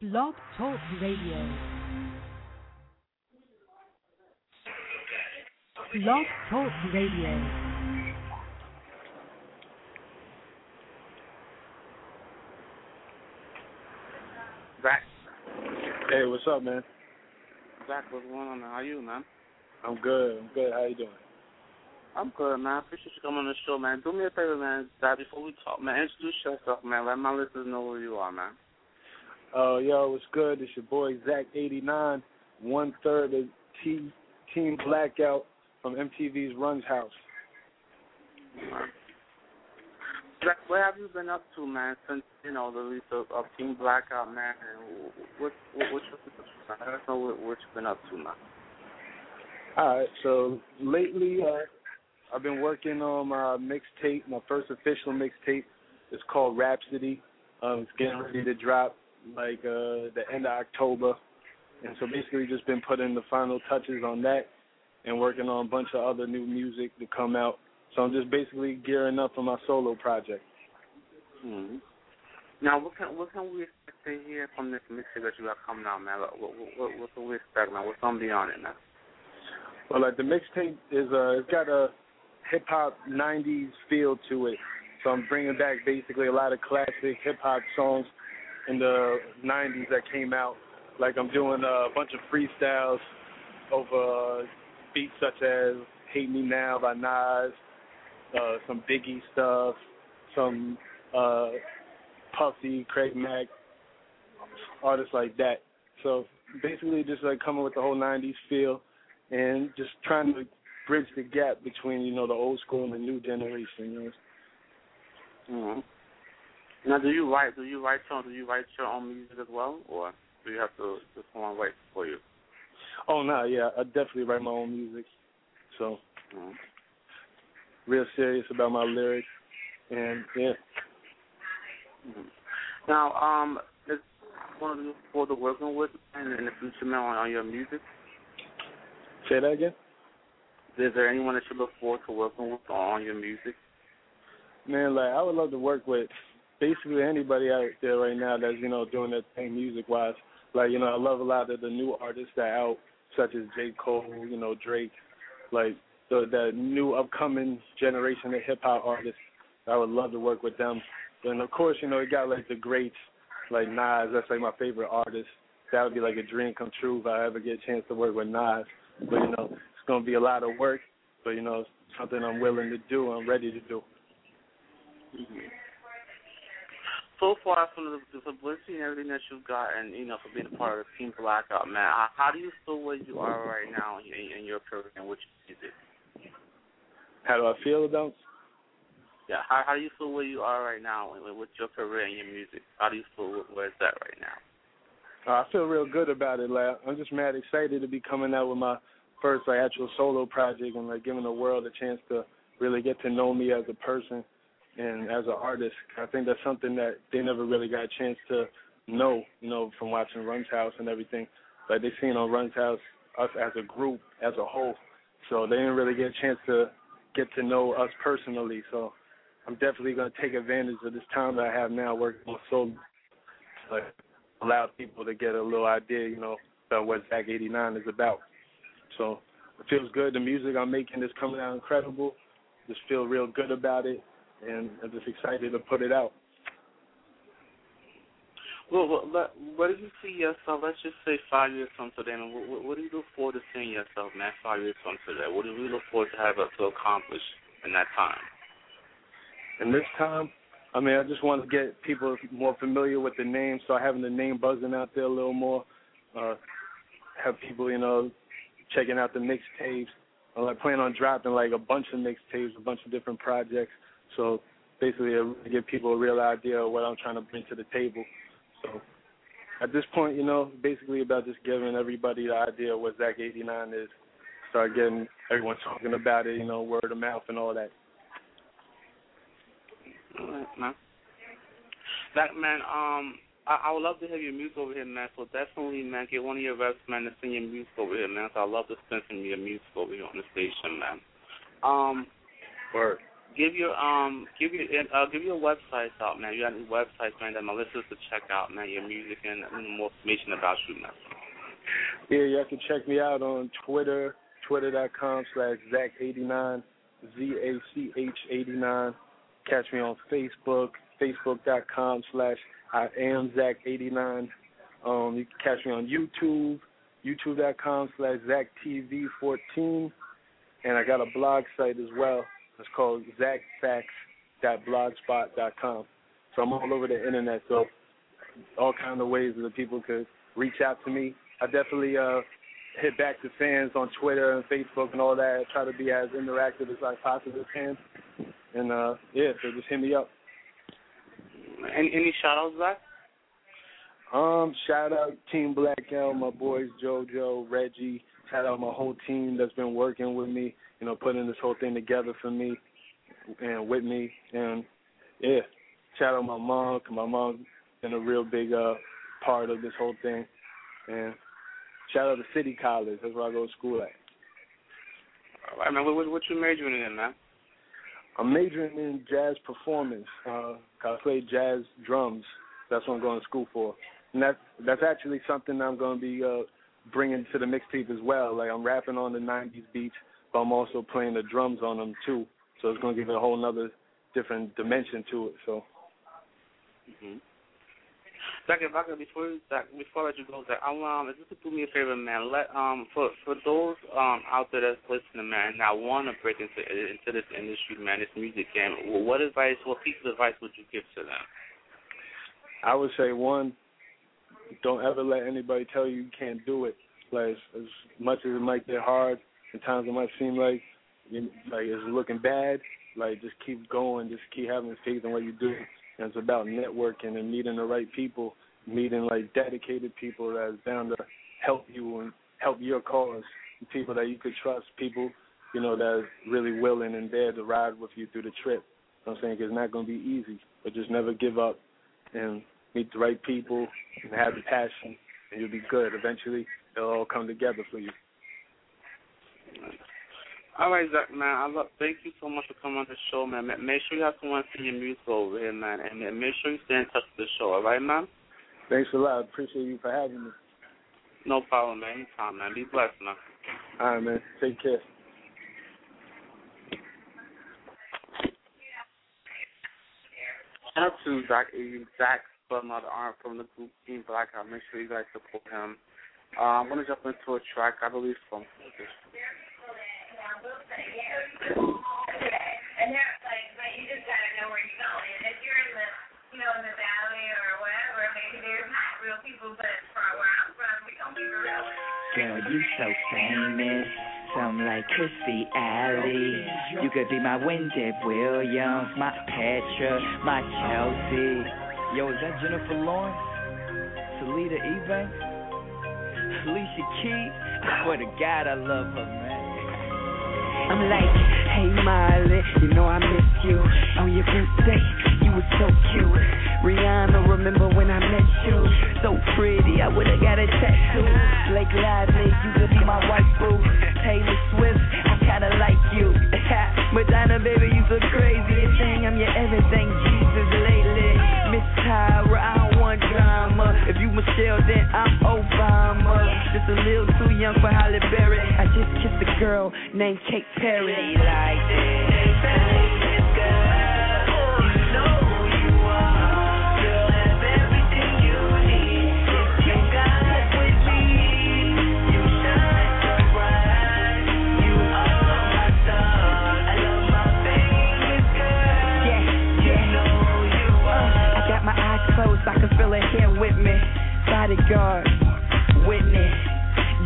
Blog Talk Radio. Blog Talk Radio. Zach, Hey, what's up, man? Zach, what's going on, man? How you, man? I'm good. I'm good. How you doing? I'm good, man. Appreciate you coming on the show, man. Do me a favor, man. Zach, before we talk, man, introduce yourself, man. Let my listeners know who you are, man. Uh, yo, what's good? It's your boy Zach89, one third of T- Team Blackout from MTV's Runs House. Zach, what have you been up to, man, since you know the release of, of Team Blackout, man? And what what what you man? Let us know what, what you've been up to, man. All right, so lately uh, I've been working on my mixtape. My first official mixtape is called Rhapsody. Um, it's getting ready to drop like uh, the end of October, and so basically just been putting the final touches on that and working on a bunch of other new music to come out. So I'm just basically gearing up for my solo project. hmm Now, what can what can we expect to hear from this mixtape that you got coming out, man? What what what, what can we expect, man? What's gonna be on it, man? Well, like the mixtape is uh, it's got a hip hop '90s feel to it. So I'm bringing back basically a lot of classic hip hop songs in the '90s that came out. Like I'm doing a bunch of freestyles over beats such as "Hate Me Now" by Nas, uh, some Biggie stuff, some uh, Puffy, Craig Mack, artists like that. So basically, just like coming with the whole '90s feel and just trying to bridge the gap between you know the old school and the new generation. You know. hmm Now, do you write? Do you write songs? Do you write your own music as well, or do you have to just someone write for you? Oh no, yeah, I definitely write my own music. So hmm real serious about my lyrics, and yeah. hmm Now, um, is one of you forward to working with and in the future, on, on your music? Say that again. Is there anyone that you look forward to working with on your music? Man, like I would love to work with basically anybody out there right now that's you know doing their thing music wise. Like you know, I love a lot of the new artists that are out, such as J Cole, you know Drake, like the the new upcoming generation of hip hop artists. I would love to work with them. And of course, you know, you got like the greats, like Nas. That's like my favorite artist. That would be like a dream come true if I ever get a chance to work with Nas. But you know, it's gonna be a lot of work. But you know, something I'm willing to do. I'm ready to do. hmm So far, from the, the publicity and everything that you've got, and you know, for being a part of Team Blackout, man, how, how do you feel where you are right now in, in your career and what you music? How do I feel about? Yeah, how how do you feel where you are right now with, your career and your music? How do you feel where- where it's at right now? Uh, I feel real good about it. Like I'm just mad excited to be coming out with my first like actual solo project and like giving the world a chance to really get to know me as a person and as an artist. I think that's something that they never really got a chance to know, you know, from watching Run's House and everything. Like they seen on Run's House us as a group, as a whole. So they didn't really get a chance to get to know us personally. So I'm definitely to take advantage of this time that I have now working on solo. Like allow people to get a little idea, you know, about what Zach 89 is about. So it feels good. The music I'm making is coming out incredible. Just feel real good about it, and I'm just excited to put it out. Well, what, what, do you see yourself? Let's just say five years from today. Man, what, what, what do you look forward to seeing yourself, man? Five years from today, what do you look forward to have to accomplish in that time? In this time, I mean, I just want to get people more familiar with the name, so having the name buzzing out there a little more. Uh, have people, you know, checking out the mixtapes. I'm like plan on dropping like a bunch of mixtapes, a bunch of different projects. So basically, uh, give people a real idea of what I'm trying to bring to the table. So at this point, you know, basically about just giving everybody the idea of what Zach 89 is. Start getting everyone talking about it, you know, word of mouth and all that. All right, man. That man, um, I, I would love to have your music over here, man. So definitely, man, get one of your reps, man, to sing your music over here, man. So I love to spend some of your music over here on the station, man. Um, Word. Give your um give your uh, give your websites out, man. You got any websites, man, that my listeners to check out, man. Your music and, more information about you, man. Yeah, y'all can check me out on Twitter, twitter.com slash Zach89, Z-A-C-H 89. Catch me on Facebook, facebook.com slash I am Zach89. Um, you can catch me on YouTube, youtube.com slash ZachTV14. And I got a blog site as well. It's called ZachFacts.blogspot.com. So I'm all over the internet. So all kind of ways that people could reach out to me. I definitely uh, hit back to fans on Twitter and Facebook and all that. I try to be as interactive as I possibly can. And uh, yeah, so just hit me up. Any any shout outs, Zach? Um, shout out Team Blackout, my boys JoJo, Reggie. Shout out my whole team that's been working with me, you know, putting this whole thing together for me and with me. And yeah, shout out my mom, cause my mom been a real big uh part of this whole thing. And shout out to City College, that's where I go to school at. All right, man. What, what you majoring in, man? I'm majoring in jazz performance. Uh, I play jazz drums. That's what I'm going to school for, and that's that's actually something I'm going to be uh, bringing to the mixtape as well. Like I'm rapping on the '90s beats, but I'm also playing the drums on them too. So it's going to give it a whole other different dimension to it. So. Mm-hmm. Zach, if I could before Zach, before I let you go, Zach, I um, just do me a favor, man. Let um, for for those um out there that's listening, man, that want to break into into this industry, man, this music game. Well, what advice, what piece of advice would you give to them? I would say one, don't ever let anybody tell you you can't do it. Like as, as much as it might get hard, at times it might seem like you, like it's looking bad. Like just keep going, just keep having faith in what you do. And it's about networking and meeting the right people, meeting like dedicated people that's down to help you and help your cause. People that you could trust, people you know that's really willing and there to ride with you through the trip. You know what I'm saying it's not going to be easy, but just never give up and meet the right people and have the passion, and you'll be good. Eventually, it'll all come together for you. All right, Zach, man. I love. Thank you so much for coming on the show, man. Make sure you have someone sing your music over here, man, and make sure you stay in touch with the show. All right, man. Thanks a lot. Appreciate you for having me. No problem, man. Anytime, man. Be blessed, man. All right, man. Take care. Shout out to Zach, Zach from the arm from the group Team Blackout. Make sure you guys support him. Uh, I'm gonna jump into a track, I believe, from. And they're like, but you just gotta know where you're going. And if you're in the, you know, in the valley or whatever, maybe there's not real people, but from where I'm from, we don't be real. Girl, you so famous. Something like Kirstie Alley. You could be my Wendy Williams, my Petra, my Chelsea. Yo, is that Jennifer Lawrence? Selita Ebanks? Alicia Keys? Swear to God, I love her, man. I'm like, hey Miley, you know I miss you. On your birthday, you were so cute. Rihanna, remember when I met you? So pretty, I would've got a tattoo. Blake Lively, you could be my wife boo. Taylor Swift, I kinda like you. Madonna, baby, you so crazy. Then I'm Obama. Just a little too young for Halle Berry. I just kissed a girl named Katy Perry. Like this, Bodyguard, witness.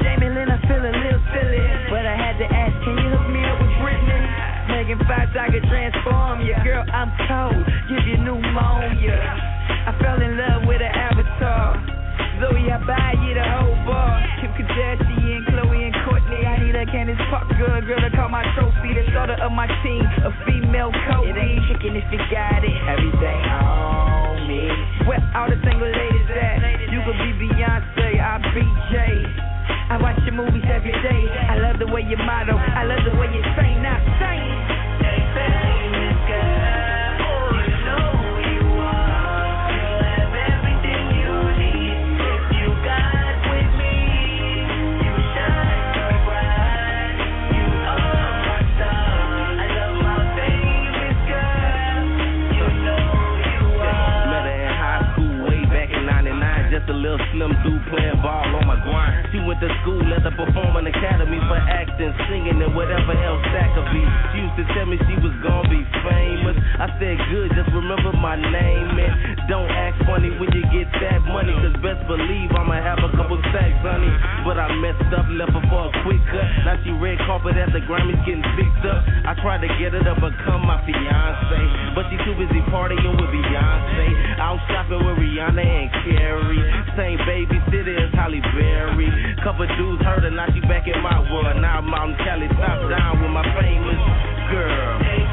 Jamie Lynn, I feel a little silly, but I had to ask, can you hook me up with Britney? Megan Fox, I could transform you. Girl, I'm cold, give you pneumonia. I fell in love with an avatar. Zoe, I buy you the whole bar. Kim Kardashian, Khloe and Kourtney. I need a Candace Parker, girl to call my trophy. The starter of my team, a female coach. It ain't chicken if you got day. I love the way you. I love the way you sing. Now sing. Grammys getting fixed up. I tried to get her to become my fiance, but she too busy partying with Beyonce. Out shopping with Rihanna and Carrie. Same babysitter as Halle Berry. Couple dudes heard her, now she back in my world. Now I'm out in Cali, top down with my famous girl.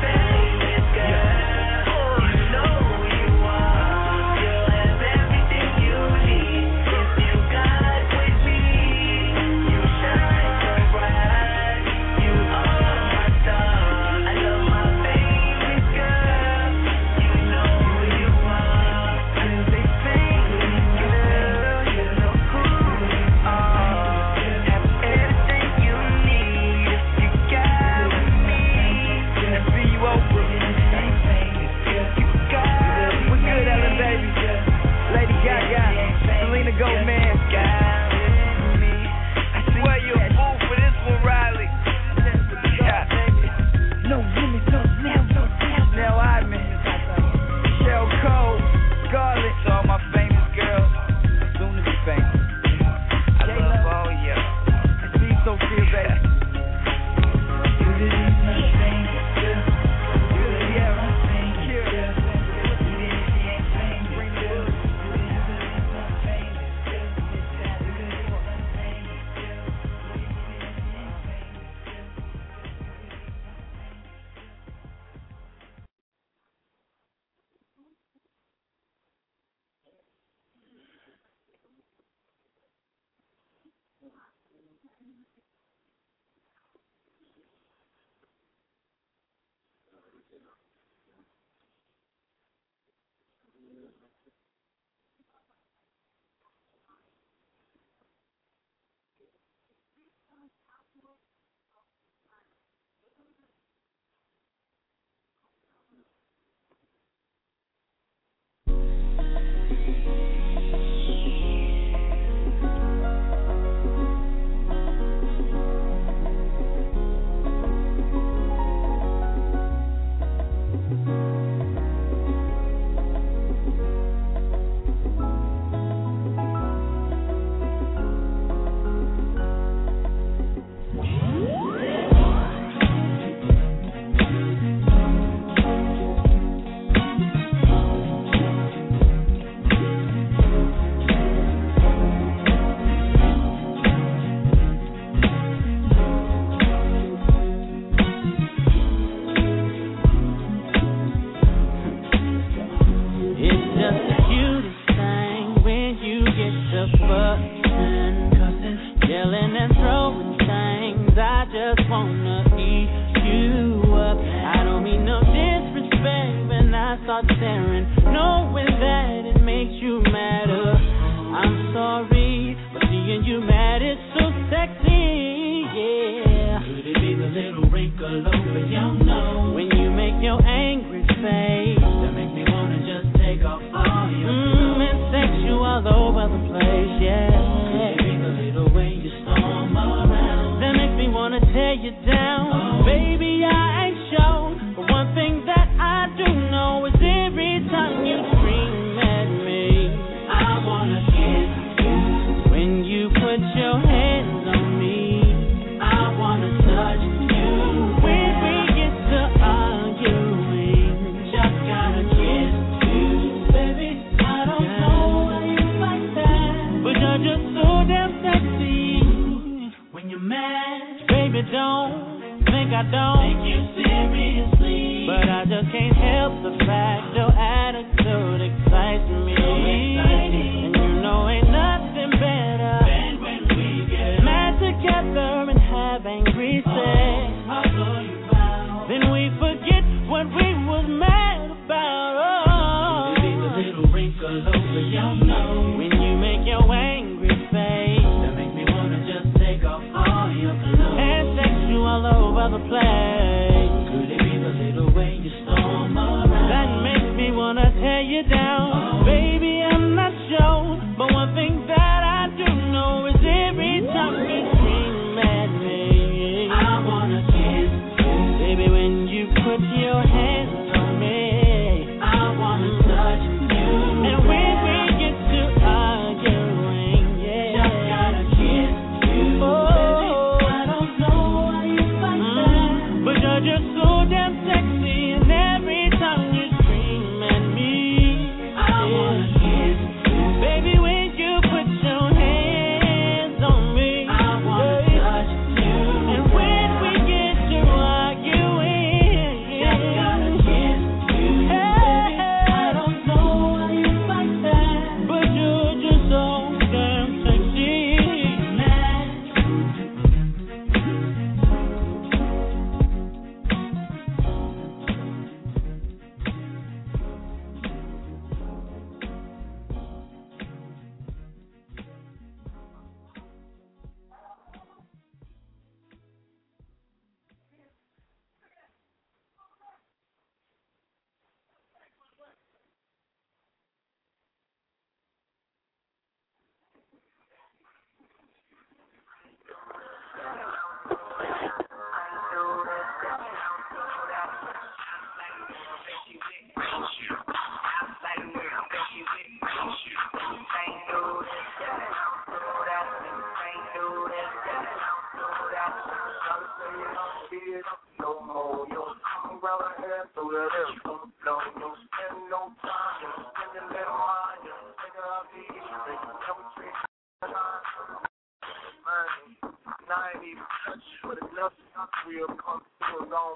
degree of comfort zone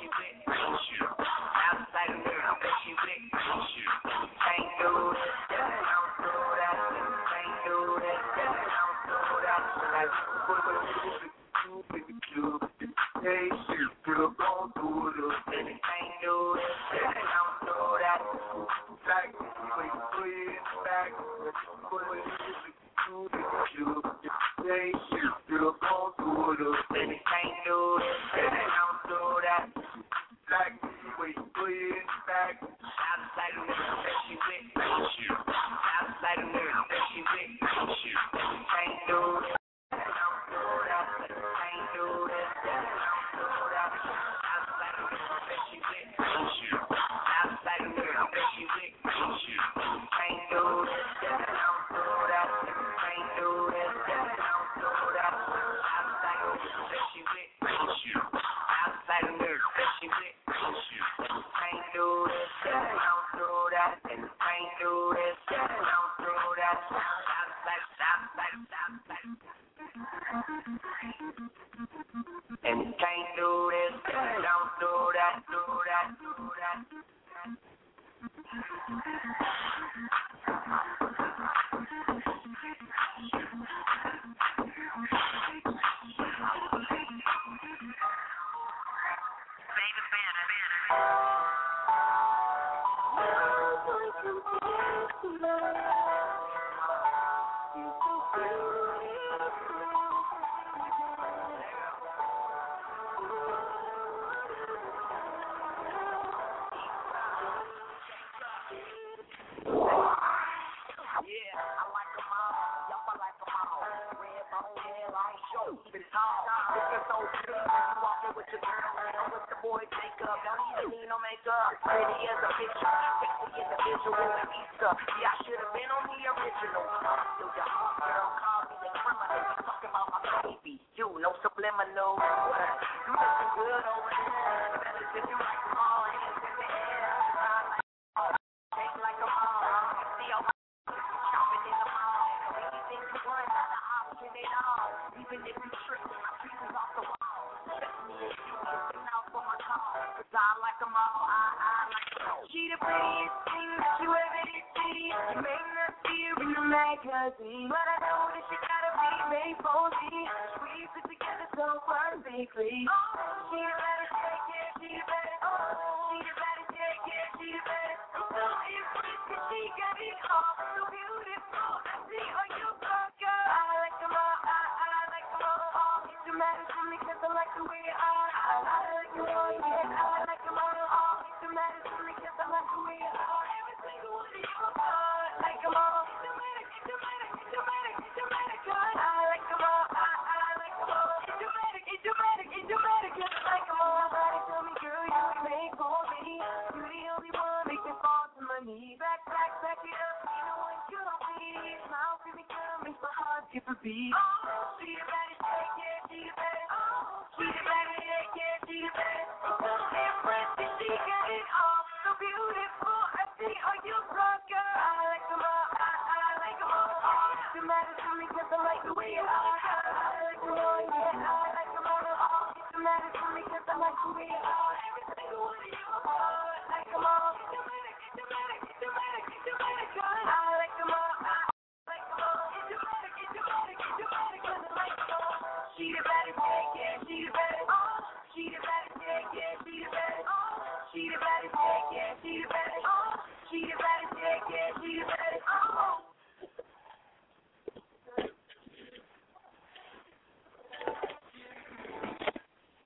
keep you, Thank you. Your heart, girl, call me a criminal. be. Oh.